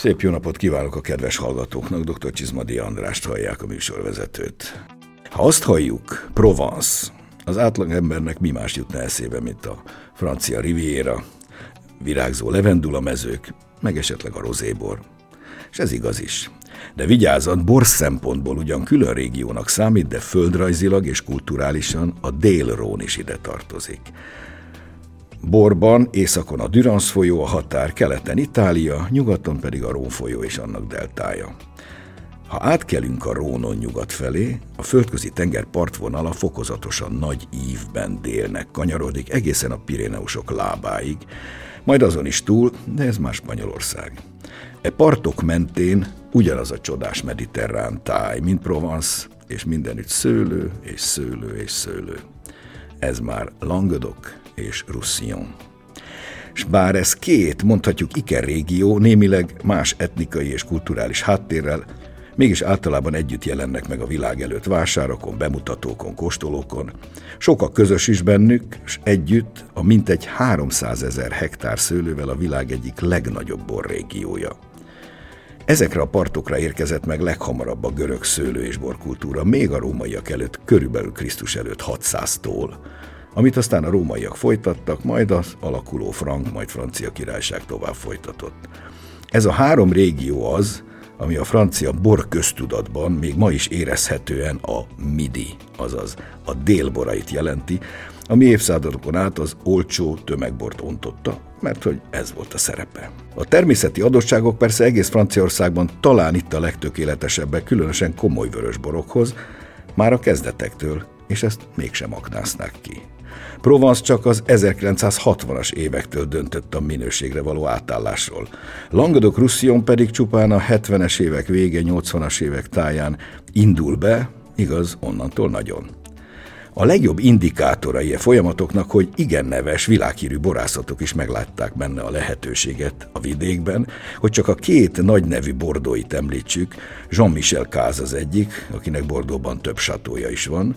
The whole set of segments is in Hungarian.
Szép jó napot kívánok a kedves hallgatóknak, dr. Csizmadi Andrást hallják a műsorvezetőt. Ha azt halljuk, Provence, az átlag embernek mi más jutna eszébe, mint a francia riviera, virágzó levendula mezők, meg esetleg a rozébor. És ez igaz is. De vigyázat, bor szempontból ugyan külön régiónak számít, de földrajzilag és kulturálisan a Dél-Rón is ide tartozik. Borban, északon a Durance folyó a határ, keleten Itália, nyugaton pedig a Rón folyó és annak deltája. Ha átkelünk a Rónon nyugat felé, a földközi tenger partvonala fokozatosan nagy ívben délnek kanyarodik egészen a Piréneusok lábáig, majd azon is túl, de ez már Spanyolország. E partok mentén ugyanaz a csodás mediterrán táj, mint Provence, és mindenütt szőlő, és szőlő, és szőlő. Ez már Languedoc és Roussillon. S bár ez két, mondhatjuk Iker régió, némileg más etnikai és kulturális háttérrel, mégis általában együtt jelennek meg a világ előtt vásárokon, bemutatókon, kóstolókon. Sok a közös is bennük, és együtt a mintegy 300 ezer hektár szőlővel a világ egyik legnagyobb borrégiója. Ezekre a partokra érkezett meg leghamarabb a görög szőlő és borkultúra, még a rómaiak előtt, körülbelül Krisztus előtt 600-tól, amit aztán a rómaiak folytattak, majd az alakuló frank, majd francia királyság tovább folytatott. Ez a három régió az, ami a francia bor köztudatban még ma is érezhetően a midi, azaz a délborait jelenti, ami évszázadokon át az olcsó tömegbort ontotta, mert hogy ez volt a szerepe. A természeti adottságok persze egész Franciaországban talán itt a legtökéletesebbek, különösen komoly vörösborokhoz, már a kezdetektől, és ezt mégsem aknázták ki. Provence csak az 1960-as évektől döntött a minőségre való átállásról. Languedoc-Roussillon pedig csupán a 70-es évek vége, 80-as évek táján indul be, igaz, onnantól nagyon. A legjobb indikátorai a folyamatoknak, hogy igen neves, világhírű borászatok is meglátták benne a lehetőséget a vidékben, hogy csak a két nagy nevű bordóit említsük, Jean-Michel Káz az egyik, akinek Bordóban több satója is van,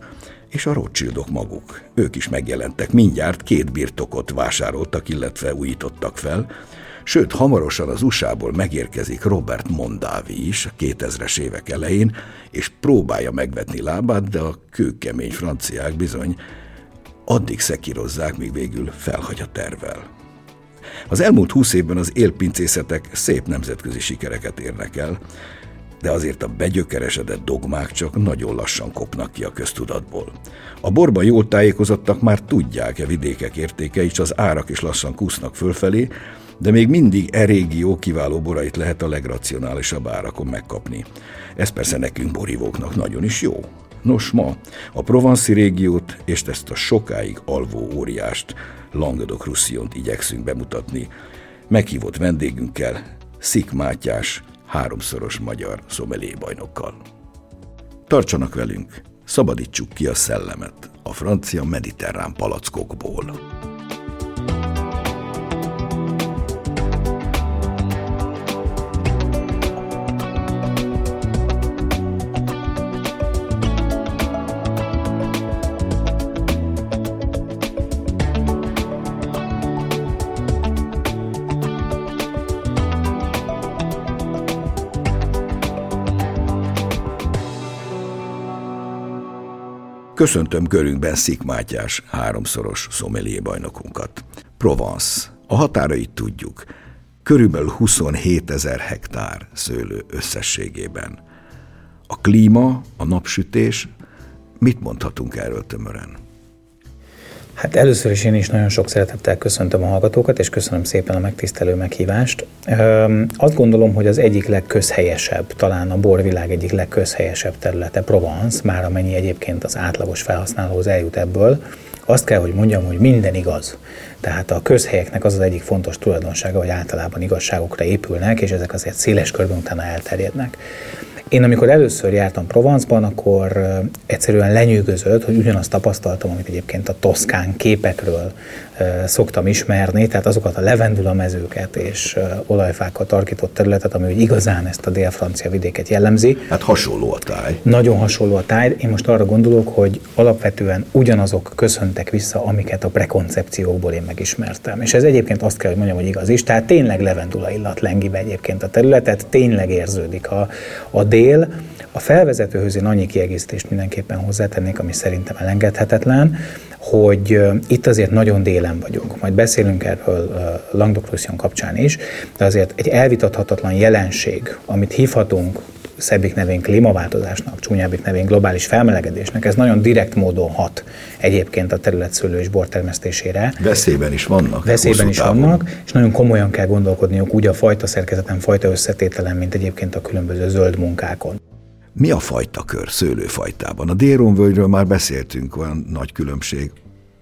és a Rothschildok maguk. Ők is megjelentek, mindjárt két birtokot vásároltak, illetve újítottak fel, sőt, hamarosan az USA-ból megérkezik Robert Mondavi is a 2000-es évek elején, és próbálja megvetni lábát, de a kőkemény franciák bizony addig szekírozzák, míg végül felhagy a tervel. Az elmúlt húsz évben az élpincészetek szép nemzetközi sikereket érnek el, de azért a begyökeresedett dogmák csak nagyon lassan kopnak ki a köztudatból. A borban jól tájékozottak már tudják e vidékek értéke, és az árak is lassan kúsznak fölfelé, de még mindig e régió kiváló borait lehet a legracionálisabb árakon megkapni. Ez persze nekünk borívóknak nagyon is jó. Nos ma a Provanci régiót és ezt a sokáig alvó óriást, Languedoc Roussillont igyekszünk bemutatni. Meghívott vendégünkkel, Szik Mátyás, háromszoros magyar szomelé bajnokkal. Tartsanak velünk, szabadítsuk ki a szellemet a francia mediterrán palackokból. Köszöntöm körünkben Szik Mátyás, háromszoros szomelié bajnokunkat. Provence. A határait tudjuk. Körülbelül 27 ezer hektár szőlő összességében. A klíma, a napsütés, mit mondhatunk erről tömören? Hát először is én is nagyon sok szeretettel köszöntöm a hallgatókat, és köszönöm szépen a megtisztelő meghívást. Azt gondolom, hogy az egyik legközhelyesebb, talán a borvilág egyik legközhelyesebb területe Provence, már amennyi egyébként az átlagos felhasználóhoz eljut ebből, azt kell, hogy mondjam, hogy minden igaz. Tehát a közhelyeknek az az egyik fontos tulajdonsága, hogy általában igazságokra épülnek, és ezek azért széles körben utána elterjednek. Én amikor először jártam Provence-ban, akkor egyszerűen lenyűgözött, hogy ugyanazt tapasztaltam, amit egyébként a toszkán képekről szoktam ismerni, tehát azokat a levendula mezőket és olajfákkal tarkított területet, ami igazán ezt a dél-francia vidéket jellemzi. Hát hasonló a táj. Nagyon hasonló a táj. Én most arra gondolok, hogy alapvetően ugyanazok köszöntek vissza, amiket a prekoncepciókból én megismertem. És ez egyébként azt kell, hogy mondjam, hogy igaz is. Tehát tényleg levendula illat lengi be egyébként a területet, tényleg érződik a, a dél. A felvezetőhöz én annyi kiegészítést mindenképpen hozzátennék, ami szerintem elengedhetetlen, hogy itt azért nagyon délen vagyunk. Majd beszélünk erről languedoc kapcsán is, de azért egy elvitathatatlan jelenség, amit hívhatunk szebbik nevén klímaváltozásnak, csúnyábbik nevén globális felmelegedésnek, ez nagyon direkt módon hat egyébként a terület szőlő és bortermesztésére. Veszélyben is vannak. Veszélyben is távol. vannak, és nagyon komolyan kell gondolkodniuk úgy a fajta szerkezeten, fajta összetételen, mint egyébként a különböző zöld munkákon. Mi a fajta kör szőlőfajtában? A Déronvölgyről már beszéltünk, olyan nagy különbség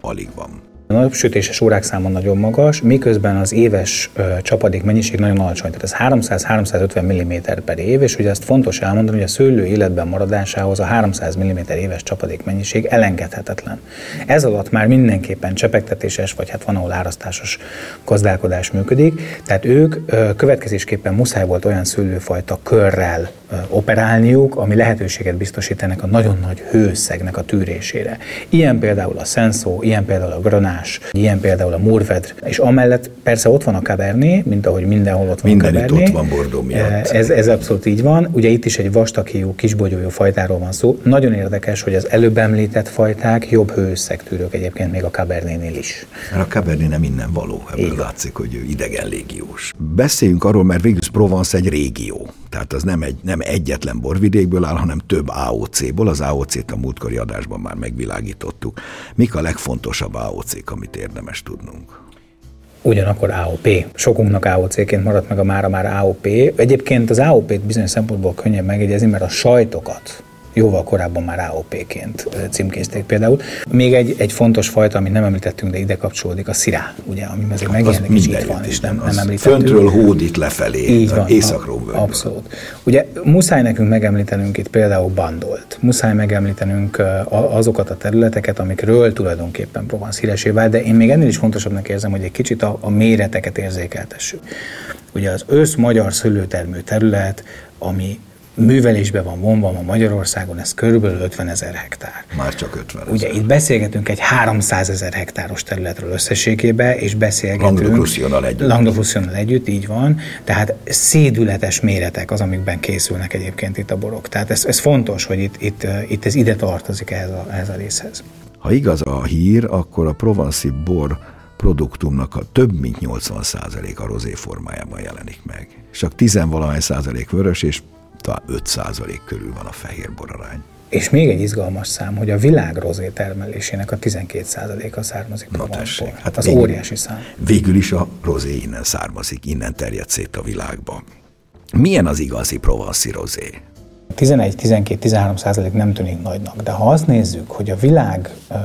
alig van. A napsütéses órák száma nagyon magas, miközben az éves csapadék mennyiség nagyon alacsony, tehát ez 300-350 mm per év, és ugye ezt fontos elmondani, hogy a szőlő életben maradásához a 300 mm éves csapadék mennyiség elengedhetetlen. Ez alatt már mindenképpen csepegtetéses, vagy hát van, ahol árasztásos gazdálkodás működik, tehát ők ö, következésképpen muszáj volt olyan szőlőfajta körrel operálniuk, ami lehetőséget biztosít ennek a nagyon nagy hőszegnek a tűrésére. Ilyen például a Senso, ilyen például a Granás, más. Ilyen például a Murvedr. És amellett persze ott van a Cabernet, mint ahogy mindenhol ott van Mindenütt a Cabernet. ott van Bordeaux miatt. Ez, ez abszolút így van. Ugye itt is egy vastaghíjú, kisbogyójú fajtáról van szó. Nagyon érdekes, hogy az előbb említett fajták jobb hőösszegtűrők egyébként még a Cabernetnél is. Mert a Cabernet nem innen való, ebből így látszik, hogy ő idegen légiós. Beszéljünk arról, mert végül Provence egy régió. Tehát az nem, egy, nem egyetlen borvidékből áll, hanem több AOC-ból. Az AOC-t a múltkori adásban már megvilágítottuk. Mik a legfontosabb AOC-k, amit érdemes tudnunk? ugyanakkor AOP. Sokunknak AOC-ként maradt meg a mára már AOP. Egyébként az AOP-t bizonyos szempontból könnyebb megjegyezni, mert a sajtokat jóval korábban már AOP-ként címkézték például. Még egy, egy fontos fajta, amit nem említettünk, de ide kapcsolódik, a szirá, ugye, ami azért megjelenik, és itt van, és nem, nem említettünk. Föntről hódít lefelé, Így van, északról Abszolút. Ugye muszáj nekünk megemlítenünk itt például Bandolt, muszáj megemlítenünk azokat a területeket, amikről tulajdonképpen Provence híresé vált, de én még ennél is fontosabbnak érzem, hogy egy kicsit a, a méreteket érzékeltessük. Ugye az ősz magyar szőlőtermő terület, ami művelésbe van vonva ma Magyarországon, ez körülbelül 50 ezer hektár. Már csak 50 ezer. Ugye itt beszélgetünk egy 300 ezer hektáros területről összességében, és beszélgetünk... Languedoc együtt. languedoc együtt, így van. Tehát szédületes méretek az, amikben készülnek egyébként itt a borok. Tehát ez, ez fontos, hogy itt, itt, itt ez ide tartozik ehhez a, ehhez a részhez. Ha igaz a hír, akkor a provanci bor produktumnak a több mint 80% a rozé formájában jelenik meg. Csak 10 valahány százalék vörös, és talán 5% körül van a fehér borarány. És még egy izgalmas szám, hogy a világ rozé termelésének a 12%-a származik Na tessék, hát az végül, óriási szám. Végül is a rozé innen származik, innen terjed szét a világba. Milyen az igazi provanszi rozé? 11-12-13 százalék nem tűnik nagynak, de ha azt nézzük, hogy a világ uh,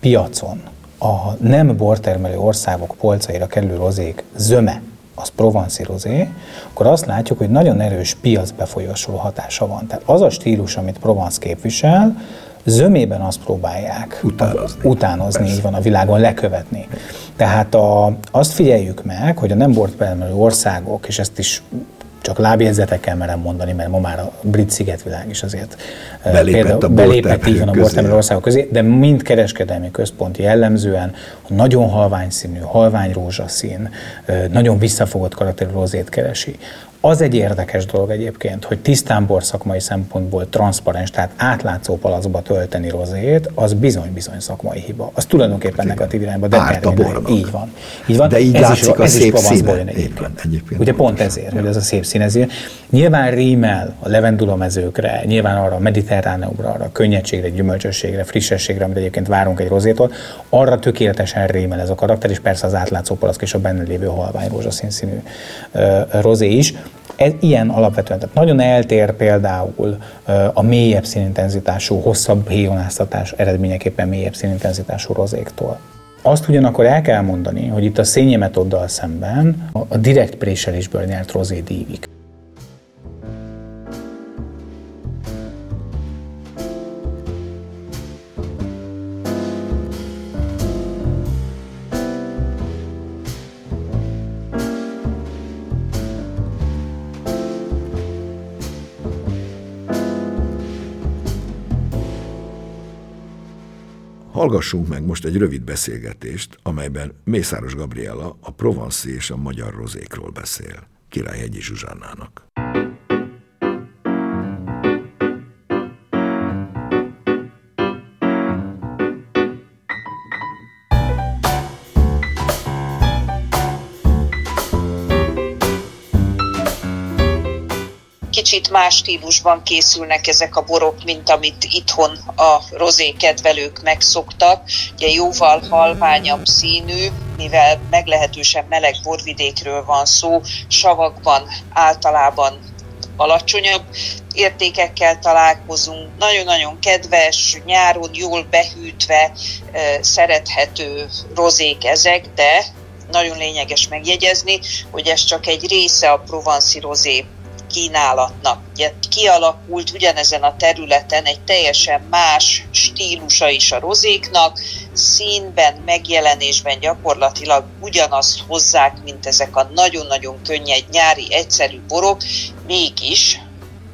piacon a nem bortermelő országok polcaira kerülő rozék zöme az Provence rozé, akkor azt látjuk, hogy nagyon erős piacbefolyásoló hatása van. Tehát az a stílus, amit Provence képvisel, zömében azt próbálják utánozni, utánozni így van a világon, lekövetni. Tehát a, azt figyeljük meg, hogy a nem bortbemelő országok, és ezt is csak lábjegyzetekkel merem mondani, mert ma már a brit szigetvilág is azért belépett, például, a belépett így van a országok közé, de mind kereskedelmi központ jellemzően a nagyon halvány színű, halvány rózsaszín, nagyon visszafogott karakterű rozét keresi. Az egy érdekes dolog egyébként, hogy tisztán borszakmai szempontból transzparens, tehát átlátszó palacba tölteni rozét, az bizony-bizony szakmai hiba. Az tulajdonképpen hát negatív irányba determinál. Így van. Így van. De így ez látszik is, a ez szép is színe. Egyébként. egyébként. Ugye pont ezért, hogy ez a szép színező. Nyilván rímel a levendula mezőkre, nyilván arra a mediterráneumra, arra a könnyedségre, gyümölcsösségre, frissességre, amit egyébként várunk egy rozétól, arra tökéletesen rímel ez a karakter, és persze az átlátszó palack és a benne lévő halvány rózsaszín színű rozé is. Ez ilyen alapvetően, tehát nagyon eltér például a mélyebb színintenzitású, hosszabb héjonáztatás eredményeképpen mélyebb színintenzitású rozéktól. Azt ugyanakkor el kell mondani, hogy itt a metóddal szemben a direkt préselésből nyert rozé dívik. Hallgassunk meg most egy rövid beszélgetést, amelyben Mészáros Gabriela a Provanci és a magyar rozékról beszél. Királyhegyi Zsuzsánának. Kicsit más stílusban készülnek ezek a borok, mint amit itthon a rozé kedvelők megszoktak. Ugye jóval halványabb színű, mivel meglehetősen meleg borvidékről van szó, savakban általában alacsonyabb értékekkel találkozunk. Nagyon-nagyon kedves, nyáron jól behűtve, szerethető rozék ezek, de nagyon lényeges megjegyezni, hogy ez csak egy része a provanci rozé kínálatnak. Ugye kialakult ugyanezen a területen egy teljesen más stílusa is a rozéknak, színben, megjelenésben gyakorlatilag ugyanazt hozzák, mint ezek a nagyon-nagyon könnyed nyári egyszerű borok, mégis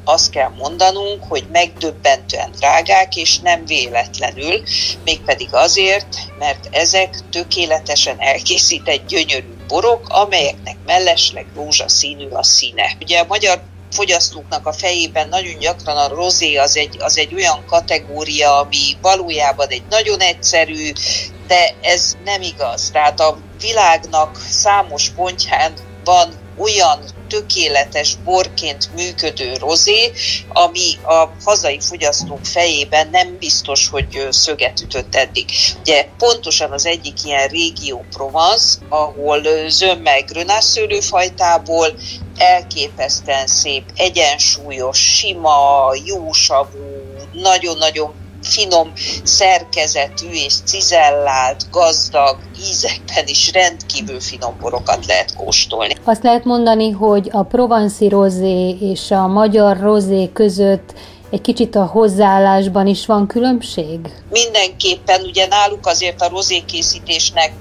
azt kell mondanunk, hogy megdöbbentően drágák, és nem véletlenül, mégpedig azért, mert ezek tökéletesen elkészített gyönyörű borok, amelyeknek mellesleg rózsaszínű a színe. Ugye a magyar fogyasztóknak a fejében nagyon gyakran a rozé az egy, az egy olyan kategória, ami valójában egy nagyon egyszerű, de ez nem igaz. Tehát a világnak számos pontján van olyan tökéletes borként működő rozé, ami a hazai fogyasztók fejében nem biztos, hogy szöget ütött eddig. Ugye pontosan az egyik ilyen régió Provence, ahol zömmel grönás szőlőfajtából elképesztően szép, egyensúlyos, sima, jósavú, nagyon-nagyon finom szerkezetű és cizellált, gazdag ízekben is rendkívül finom borokat lehet kóstolni. Azt lehet mondani, hogy a provanci rozé és a magyar rozé között egy kicsit a hozzáállásban is van különbség? Mindenképpen, ugye náluk azért a rozékészítésnek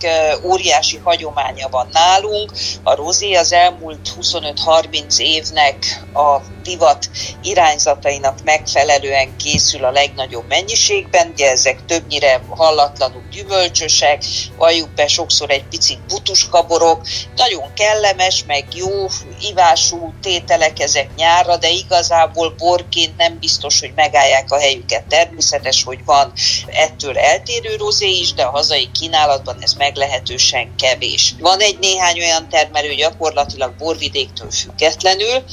óriási hagyománya van nálunk. A rozé az elmúlt 25-30 évnek a divat irányzatainak megfelelően készül a legnagyobb mennyiségben, ugye ezek többnyire hallatlanul gyümölcsösek, valljuk be sokszor egy picit butuskaborok, nagyon kellemes, meg jó ivású tételek ezek nyárra, de igazából borként nem biztos, hogy megállják a helyüket. Természetes, hogy van ettől eltérő rozé is, de a hazai kínálatban ez meglehetősen kevés. Van egy néhány olyan termelő gyakorlatilag borvidéktől függetlenül,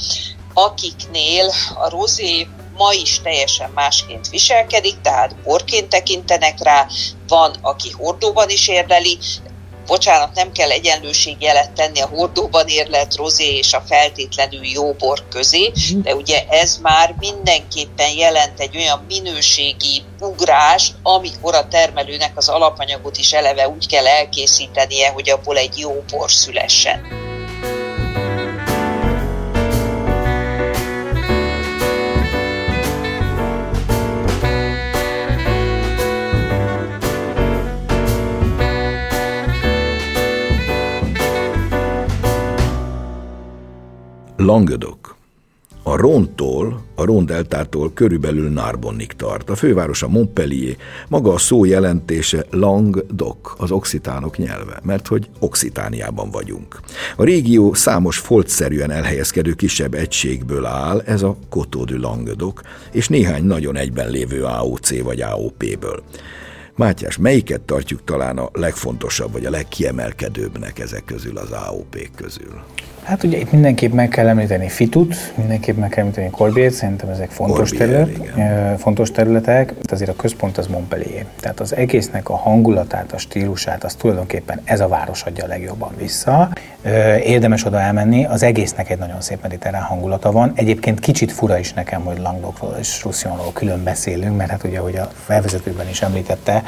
akiknél a rozé ma is teljesen másként viselkedik, tehát borként tekintenek rá, van, aki hordóban is érdeli, bocsánat, nem kell egyenlőségjelet tenni a hordóban érlelt rozé és a feltétlenül jó bor közé, de ugye ez már mindenképpen jelent egy olyan minőségi ugrást, amikor a termelőnek az alapanyagot is eleve úgy kell elkészítenie, hogy abból egy jó bor szülessen. Languedoc. A Rontól, a Rondeltától körülbelül Narbonnig tart. A főváros a Montpellier, maga a szó jelentése Languedoc, az oxitánok nyelve, mert hogy Oxitániában vagyunk. A régió számos foltszerűen elhelyezkedő kisebb egységből áll, ez a Coteau du Languedoc, és néhány nagyon egyben lévő AOC vagy AOP-ből. Mátyás, melyiket tartjuk talán a legfontosabb, vagy a legkiemelkedőbbnek ezek közül az AOP közül? Hát ugye itt mindenképp meg kell említeni Fitut, mindenképp meg kell említeni Corbiét, szerintem ezek fontos, terület, fontos területek. Azért a központ az Montpellier. Tehát az egésznek a hangulatát, a stílusát, az tulajdonképpen ez a város adja a legjobban vissza. Érdemes oda elmenni, az egésznek egy nagyon szép mediterrán hangulata van. Egyébként kicsit fura is nekem, hogy Languedocról és Roussillonról külön beszélünk, mert hát ugye, ahogy a felvezetőben is említette,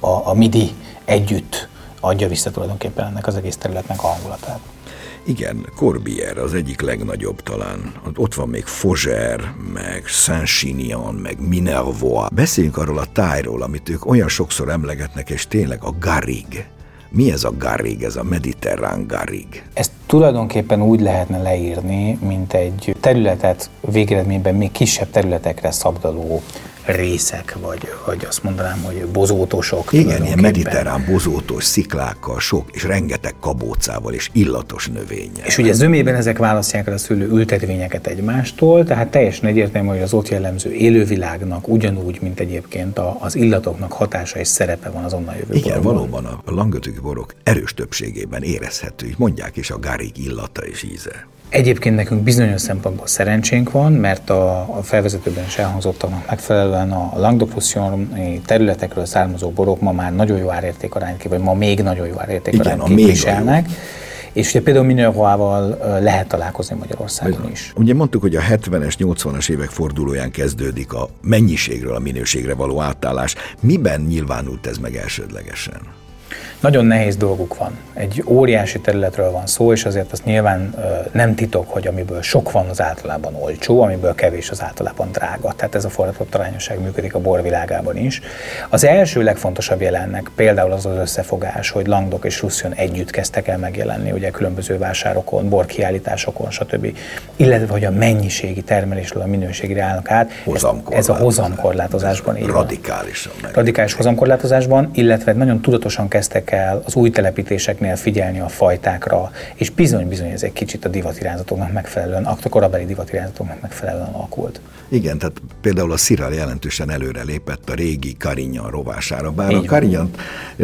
a, a MIDI együtt adja vissza tulajdonképpen ennek az egész területnek a hangulatát. Igen, Corbière az egyik legnagyobb talán. Ott van még Foger, meg Saint-Chinian, meg Minervois. Beszéljünk arról a tájról, amit ők olyan sokszor emlegetnek, és tényleg a Garrig. Mi ez a Garrig, ez a mediterrán Garrig? Ezt tulajdonképpen úgy lehetne leírni, mint egy területet végeredményben még kisebb területekre szabdaló részek, vagy, vagy azt mondanám, hogy bozótosok. Igen, ilyen mediterrán bozótos sziklákkal, sok és rengeteg kabócával és illatos növényel. És ugye zömében ezek választják el a szőlő ültetvényeket egymástól, tehát teljesen egyértelmű, hogy az ott jellemző élővilágnak ugyanúgy, mint egyébként az illatoknak hatása és szerepe van azonnal jövő Igen, borokban. valóban a langatöki borok erős többségében érezhető, mondják is a garig illata és íze. Egyébként nekünk bizonyos szempontból szerencsénk van, mert a, a felvezetőben is elhangzottaknak megfelelően a languedoc területekről származó borok ma már nagyon jó árértékarányt, vagy ma még nagyon jó árértékarányt képviselnek. És ugye például Minervoával lehet találkozni Magyarországon is. Ugye mondtuk, hogy a 70-es, 80-as évek fordulóján kezdődik a mennyiségről a minőségre való átállás. Miben nyilvánult ez meg elsődlegesen? Nagyon nehéz dolguk van. Egy óriási területről van szó, és azért azt nyilván nem titok, hogy amiből sok van, az általában olcsó, amiből kevés, az általában drága. Tehát ez a fordított arányosság működik a borvilágában is. Az első legfontosabb jelennek például az az összefogás, hogy Langdok és Russzion együtt kezdtek el megjelenni, ugye különböző vásárokon, borkiállításokon, stb. Illetve, hogy a mennyiségi termelésről a minőségre állnak át. Ez, ez a hozamkorlátozásban. Radikálisan. Radikális hozamkorlátozásban, illetve nagyon tudatosan kezdtek kell az új telepítéseknél figyelni a fajtákra, és bizony-bizony ez egy kicsit a divatirányzatoknak megfelelően, a korabeli divatirányzatoknak megfelelően alakult. Igen, tehát például a Szirál jelentősen előre lépett a régi Karinyan rovására, bár Így a Karinyan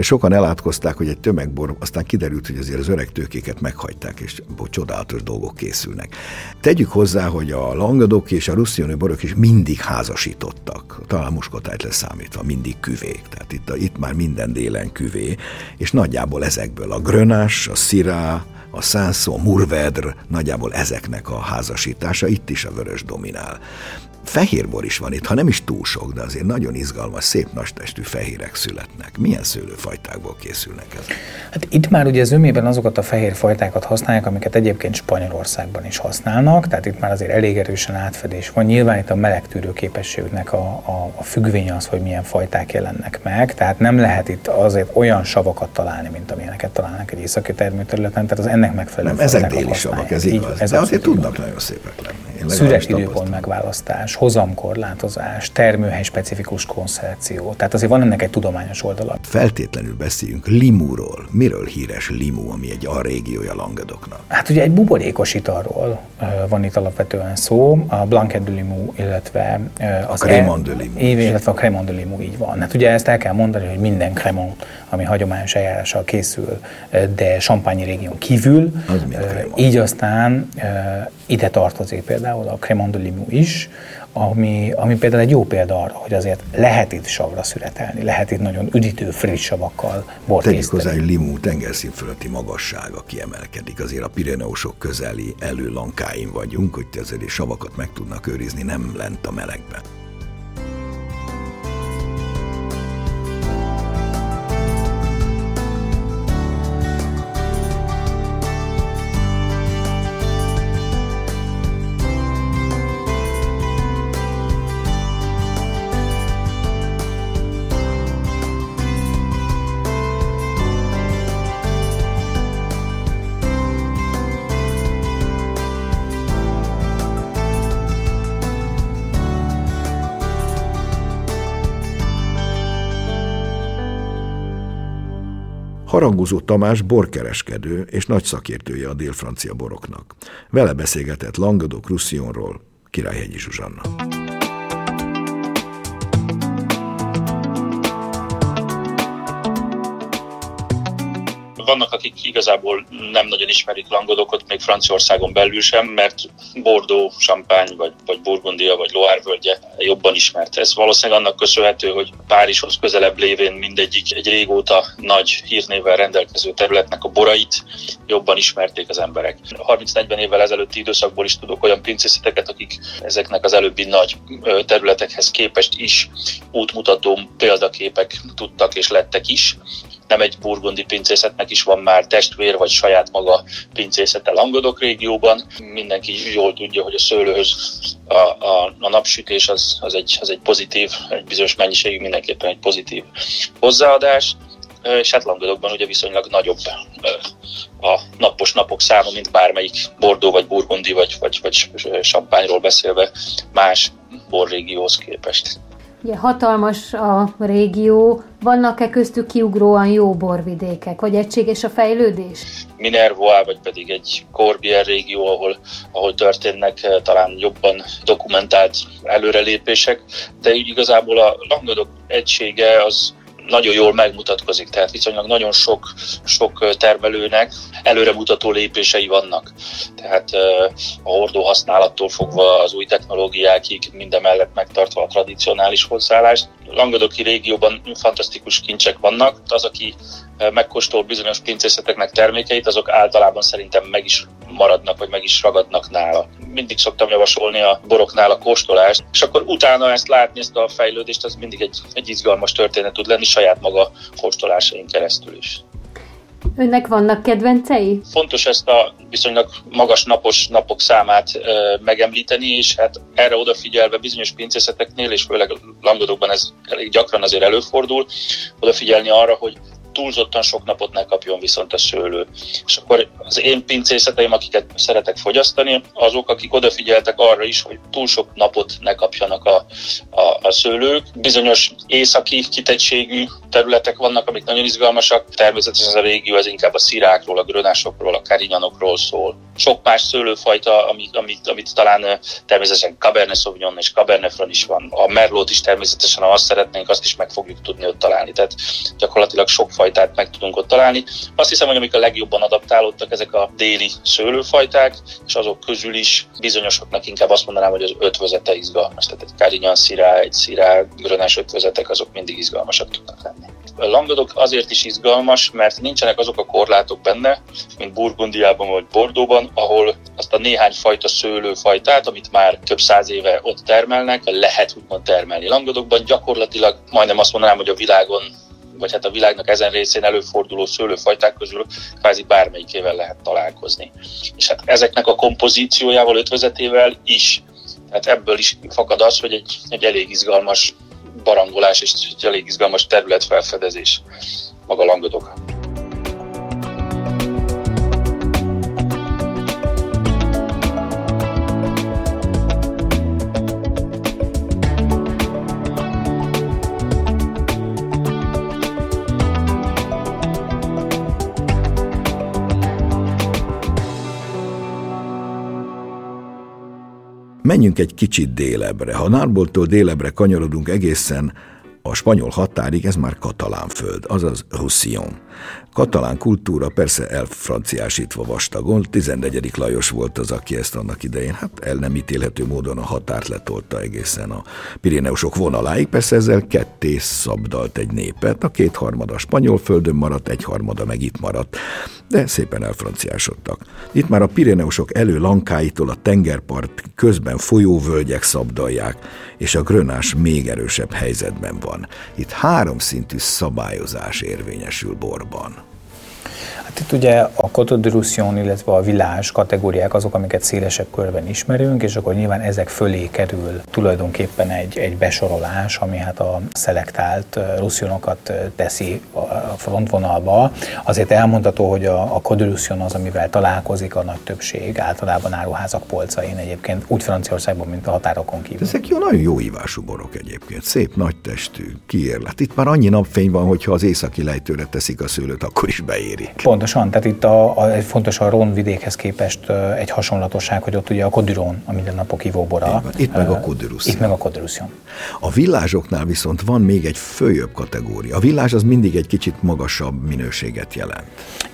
sokan elátkozták, hogy egy tömegbor, aztán kiderült, hogy azért az öreg tőkéket meghagyták, és csodálatos dolgok készülnek. Tegyük hozzá, hogy a langadok és a russzioni borok is mindig házasítottak, talán muskotájt leszámítva, mindig küvék, tehát itt, a, itt már minden délen küvé, és nagyjából ezekből a grönás, a szirá, a szánszó, a murvedr, nagyjából ezeknek a házasítása, itt is a vörös dominál fehérbor is van itt, ha nem is túl sok, de azért nagyon izgalmas, szép testű fehérek születnek. Milyen szőlőfajtákból készülnek ezek? Hát itt már ugye zömében azokat a fehér fajtákat használják, amiket egyébként Spanyolországban is használnak, tehát itt már azért elég erősen átfedés van. Nyilván itt a melegtűrő képességnek a, a, a függvénye az, hogy milyen fajták jelennek meg, tehát nem lehet itt azért olyan savakat találni, mint amilyeneket találnak egy északi termőterületen, tehát az ennek megfelelő Nem, ezek déli savak, ez igaz. Így, ez de azért tudnak nagyon szépek lenni. Szüres időpont megválasztás, hozamkorlátozás, termőhely specifikus konszerció. Tehát azért van ennek egy tudományos oldala. Feltétlenül beszéljünk limúról. Miről híres limú, ami egy a régiója Langadoknak? Hát ugye egy buborékos italról van itt alapvetően szó, a Blanc de Limou, illetve az a Cremant de Limou. Illetve a Cremant de Limou, így van. Hát ugye ezt el kell mondani, hogy minden Cremant, ami hagyományos eljárással készül, de Champagne régión kívül, az így aztán ide tartozik például a Cremant de Limou is, ami, ami például egy jó példa arra, hogy azért lehet itt savra születelni, lehet itt nagyon üdítő, friss savakkal bort Tegyük hozzá, hogy Limú tengerszín fölötti magassága kiemelkedik. Azért a Pireneusok közeli előlankáin vagyunk, hogy azért savakat meg tudnak őrizni, nem lent a melegben. Harangozó Tamás borkereskedő és nagy szakértője a dél-francia boroknak. Vele beszélgetett Langadok Roussillonról Királyhegyi Zsuzsanna. Vannak, akik igazából nem nagyon ismerik Langodokot, még Franciaországon belül sem, mert Bordeaux, Champagne, vagy, vagy Burgundia, vagy Loire völgye jobban ismert. Ez valószínűleg annak köszönhető, hogy Párizshoz közelebb lévén mindegyik egy régóta nagy hírnével rendelkező területnek a borait jobban ismerték az emberek. 30-40 évvel ezelőtti időszakból is tudok olyan pincészeteket, akik ezeknek az előbbi nagy területekhez képest is útmutató példaképek tudtak és lettek is nem egy burgundi pincészetnek is van már testvér vagy saját maga pincészete Langodok régióban. Mindenki jól tudja, hogy a szőlőhöz a, a, a napsütés az, az, egy, az egy pozitív, egy bizonyos mennyiségű mindenképpen egy pozitív hozzáadás és hát Langadokban ugye viszonylag nagyobb a napos napok száma, mint bármelyik Bordó vagy Burgundi vagy, vagy, vagy Champagne-ról beszélve más borrégióhoz képest. Ugye hatalmas a régió, vannak-e köztük kiugróan jó borvidékek, vagy egységes a fejlődés? Minervoa, vagy pedig egy Corbière régió, ahol, ahol történnek eh, talán jobban dokumentált előrelépések, de igazából a Langadok egysége az nagyon jól megmutatkozik, tehát viszonylag nagyon sok, sok termelőnek előremutató lépései vannak. Tehát a hordó használattól fogva az új technológiákig minden mellett megtartva a tradicionális hozzáállást. Langadoki régióban fantasztikus kincsek vannak. Az, aki megkóstol bizonyos pincészeteknek termékeit, azok általában szerintem meg is maradnak, vagy meg is ragadnak nála. Mindig szoktam javasolni a boroknál a kóstolást, és akkor utána ezt látni, ezt a fejlődést, az mindig egy, egy izgalmas történet tud lenni saját maga kóstolásain keresztül is. Önnek vannak kedvencei? Fontos ezt a viszonylag magas napos napok számát e, megemlíteni, és hát erre odafigyelve bizonyos pincészeteknél, és főleg langodokban ez elég gyakran azért előfordul, odafigyelni arra, hogy túlzottan sok napot ne kapjon viszont a szőlő. És akkor az én pincészeteim, akiket szeretek fogyasztani, azok, akik odafigyeltek arra is, hogy túl sok napot ne kapjanak a, a, a szőlők. Bizonyos északi kitettségű területek vannak, amik nagyon izgalmasak. Természetesen ez a régió ez inkább a szirákról, a grönásokról, a karinyánokról szól. Sok más szőlőfajta, amit, amit, amit talán természetesen Cabernet Sauvignon és Cabernet Franc is van. A Merlot is természetesen, ha azt szeretnénk, azt is meg fogjuk tudni ott találni. Tehát gyakorlatilag sok fajtát meg tudunk ott találni. Azt hiszem, hogy amik a legjobban adaptálódtak, ezek a déli szőlőfajták, és azok közül is bizonyosoknak inkább azt mondanám, hogy az ötvözete izgalmas. Tehát egy Carignan szirá, egy szirá, grönás ötvözetek, azok mindig izgalmasak tudnak lenni. A Langadok azért is izgalmas, mert nincsenek azok a korlátok benne, mint Burgundiában vagy Bordóban, ahol azt a néhány fajta szőlőfajtát, amit már több száz éve ott termelnek, lehet úgymond termelni. Langadokban gyakorlatilag majdnem azt mondanám, hogy a világon vagy hát a világnak ezen részén előforduló szőlőfajták közül kvázi bármelyikével lehet találkozni. És hát ezeknek a kompozíciójával, ötvözetével is. Tehát ebből is fakad az, hogy egy, egy elég izgalmas barangolás és egy elég izgalmas területfelfedezés maga Langadok. Menjünk egy kicsit délebre. Ha Nárboltól délebre kanyarodunk egészen a spanyol határig, ez már katalán föld, azaz Roussillon. Katalán kultúra persze elfranciásítva vastagon, 14. Lajos volt az, aki ezt annak idején, hát el nem ítélhető módon a határt letolta egészen a Pirineusok vonaláig, persze ezzel ketté szabdalt egy népet, a kétharmada spanyol földön maradt, egyharmada meg itt maradt, de szépen elfranciásodtak. Itt már a Pirineusok elő lankáitól a tengerpart közben folyóvölgyek szabdalják, és a grönás még erősebb helyzetben van. Itt háromszintű szabályozás érvényesül borban. Hát itt ugye a Cotodrusion, illetve a világ kategóriák azok, amiket szélesebb körben ismerünk, és akkor nyilván ezek fölé kerül tulajdonképpen egy, egy besorolás, ami hát a szelektált russzonokat teszi a frontvonalba. Azért elmondható, hogy a, a Cotodrusion az, amivel találkozik a nagy többség, általában áruházak polcain egyébként, úgy Franciaországban, mint a határokon kívül. Ezek jó, nagyon jó ívású borok egyébként, szép, nagy testű, kiérlet. Itt már annyi napfény van, hogyha az északi lejtőre teszik a szőlőt, akkor is beérik. Pont Pontosan, tehát itt a, a, egy fontos a Ron vidékhez képest egy hasonlatosság, hogy ott ugye a Kodiron a mindennapok ivóbora. Itt meg a Kodirus. Itt meg a Kodirusion. A villázsoknál viszont van még egy följebb kategória. A villás az mindig egy kicsit magasabb minőséget jelent.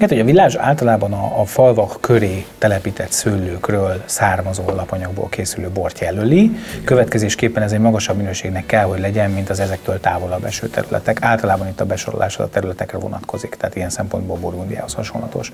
Hát, hogy a villás általában a, a falvak köré telepített szőlőkről származó alapanyagból készülő bort jelöli. Következésképpen ez egy magasabb minőségnek kell, hogy legyen, mint az ezektől távolabb eső területek. Általában itt a besorolás a területekre vonatkozik, tehát ilyen szempontból Burgundiához hasonlatos.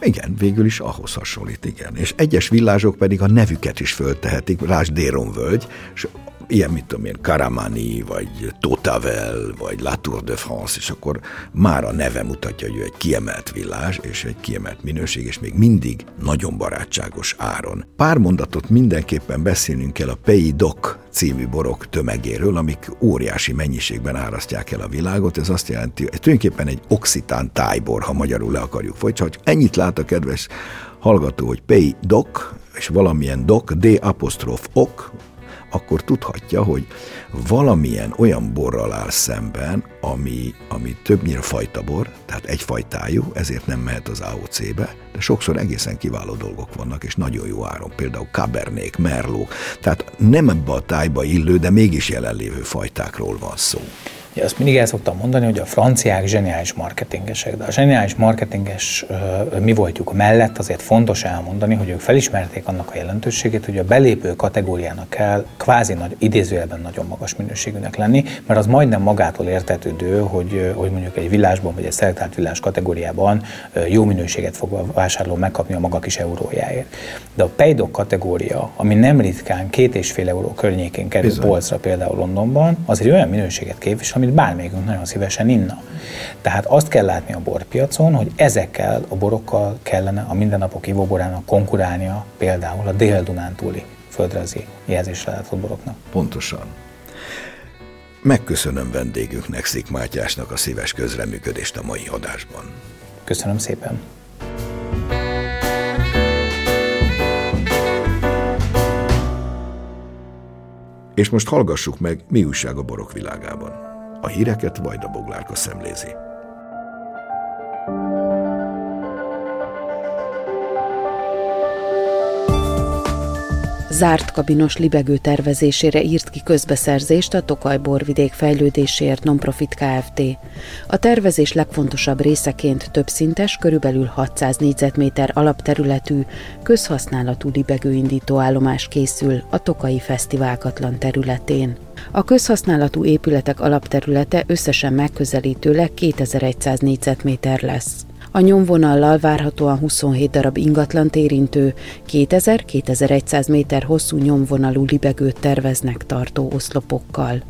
Igen, végül is ahhoz hasonlít, igen. És egyes villázsok pedig a nevüket is föltehetik, rás Déron völgy, és ilyen, mit tudom én, Karamani, vagy Totavel, vagy La Tour de France, és akkor már a neve mutatja, hogy ő egy kiemelt villás, és egy kiemelt minőség, és még mindig nagyon barátságos áron. Pár mondatot mindenképpen beszélnünk kell a Pays Doc című borok tömegéről, amik óriási mennyiségben árasztják el a világot. Ez azt jelenti, hogy tulajdonképpen egy oxitán tájbor, ha magyarul le akarjuk folytatni. Ennyit lát a kedves hallgató, hogy Pay Doc, és valamilyen Doc, D apostrof ok, akkor tudhatja, hogy valamilyen olyan borral áll szemben, ami, ami többnyire fajta bor, tehát egyfajtájú, ezért nem mehet az AOC-be, de sokszor egészen kiváló dolgok vannak, és nagyon jó áron, például Cabernet, Merlot, tehát nem ebbe a tájba illő, de mégis jelenlévő fajtákról van szó. Ja, azt mindig el szoktam mondani, hogy a franciák zseniális marketingesek, de a zseniális marketinges mi voltjuk mellett azért fontos elmondani, hogy ők felismerték annak a jelentőségét, hogy a belépő kategóriának kell kvázi nagy, idézőjelben nagyon magas minőségűnek lenni, mert az majdnem magától értetődő, hogy, hogy mondjuk egy villásban vagy egy szelektált villás kategóriában jó minőséget fog a vásárló megkapni a maga kis eurójáért. De a pejdok kategória, ami nem ritkán két és fél euró környékén kerül polcra például Londonban, az egy olyan minőséget képvisel, amit bármelyikünk nagyon szívesen inna. Tehát azt kell látni a borpiacon, hogy ezekkel a borokkal kellene a mindennapok ivóborának konkurálnia például a dél-dunántúli földrajzi jelzésre látott boroknak. Pontosan. Megköszönöm vendégünknek, Szik Mátyásnak a szíves közreműködést a mai adásban. Köszönöm szépen. És most hallgassuk meg, mi újság a borok világában. A híreket Vajda Boglárka szemlézi. Zárt kabinos libegő tervezésére írt ki közbeszerzést a Tokaj borvidék fejlődésért Nonprofit Kft. A tervezés legfontosabb részeként többszintes, körülbelül 600 négyzetméter alapterületű, közhasználatú libegőindító állomás készül a Tokai Fesztiválkatlan területén. A közhasználatú épületek alapterülete összesen megközelítőleg 2100 négyzetméter lesz. A nyomvonallal várhatóan 27 darab ingatlan érintő, 2000-2100 méter hosszú nyomvonalú libegőt terveznek tartó oszlopokkal.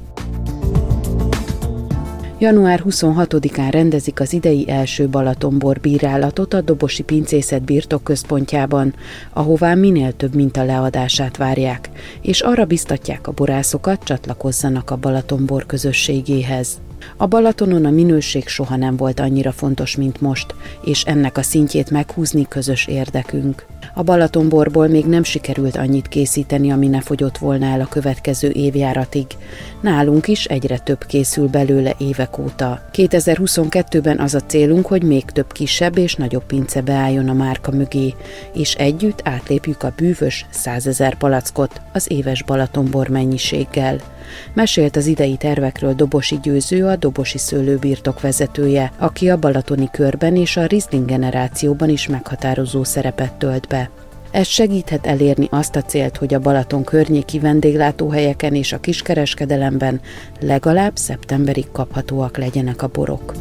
Január 26-án rendezik az idei első Balatonbor bírálatot a Dobosi Pincészet birtokközpontjában, ahová minél több minta leadását várják, és arra biztatják a borászokat, csatlakozzanak a Balatonbor közösségéhez. A Balatonon a minőség soha nem volt annyira fontos, mint most, és ennek a szintjét meghúzni közös érdekünk. A Balatonborból még nem sikerült annyit készíteni, ami ne fogyott volna el a következő évjáratig. Nálunk is egyre több készül belőle évek óta. 2022-ben az a célunk, hogy még több kisebb és nagyobb pince beálljon a márka mögé, és együtt átlépjük a bűvös 100 ezer palackot az éves Balatonbor mennyiséggel. Mesélt az idei tervekről Dobosi Győző, a Dobosi szőlőbirtok vezetője, aki a Balatoni körben és a Riesling generációban is meghatározó szerepet tölt be. Ez segíthet elérni azt a célt, hogy a Balaton környéki vendéglátóhelyeken és a kiskereskedelemben legalább szeptemberig kaphatóak legyenek a borok.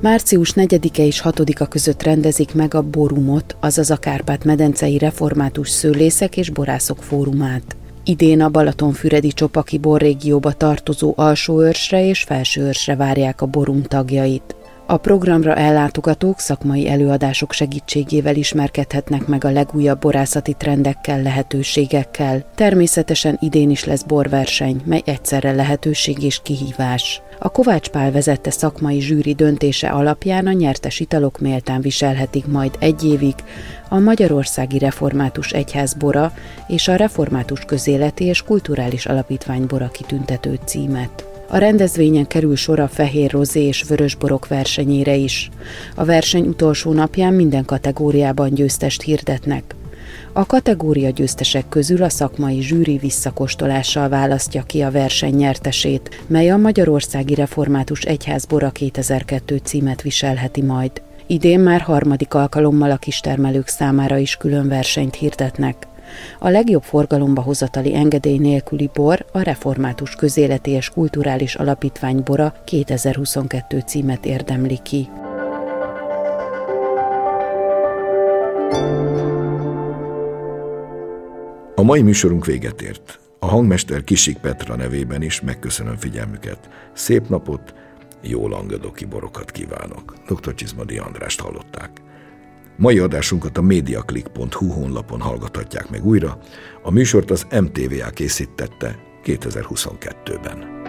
Március 4-e és 6-a között rendezik meg a Borumot, azaz a Kárpát-medencei református szőlészek és borászok fórumát. Idén a Balatonfüredi Csopaki borrégióba tartozó alsóőrsre és felsőőrsre várják a borum tagjait. A programra ellátogatók szakmai előadások segítségével ismerkedhetnek meg a legújabb borászati trendekkel, lehetőségekkel. Természetesen idén is lesz borverseny, mely egyszerre lehetőség és kihívás. A Kovács Pál vezette szakmai zsűri döntése alapján a nyertes italok méltán viselhetik majd egy évig a Magyarországi Református Egyház bora és a Református Közéleti és Kulturális Alapítvány bora kitüntető címet. A rendezvényen kerül sor a fehér rozé és vörös borok versenyére is. A verseny utolsó napján minden kategóriában győztest hirdetnek. A kategória győztesek közül a szakmai zsűri visszakostolással választja ki a verseny nyertesét, mely a Magyarországi Református Egyház Bora 2002 címet viselheti majd. Idén már harmadik alkalommal a kistermelők számára is külön versenyt hirdetnek. A legjobb forgalomba hozatali engedély nélküli bor a Református Közéleti és Kulturális Alapítvány bora 2022 címet érdemli ki. A mai műsorunk véget ért. A hangmester Kisik Petra nevében is megköszönöm figyelmüket. Szép napot, jó langadoki borokat kívánok. Dr. Csizmadi Andrást hallották. Mai adásunkat a mediaclick.hu honlapon hallgathatják meg újra. A műsort az MTVA készítette 2022-ben.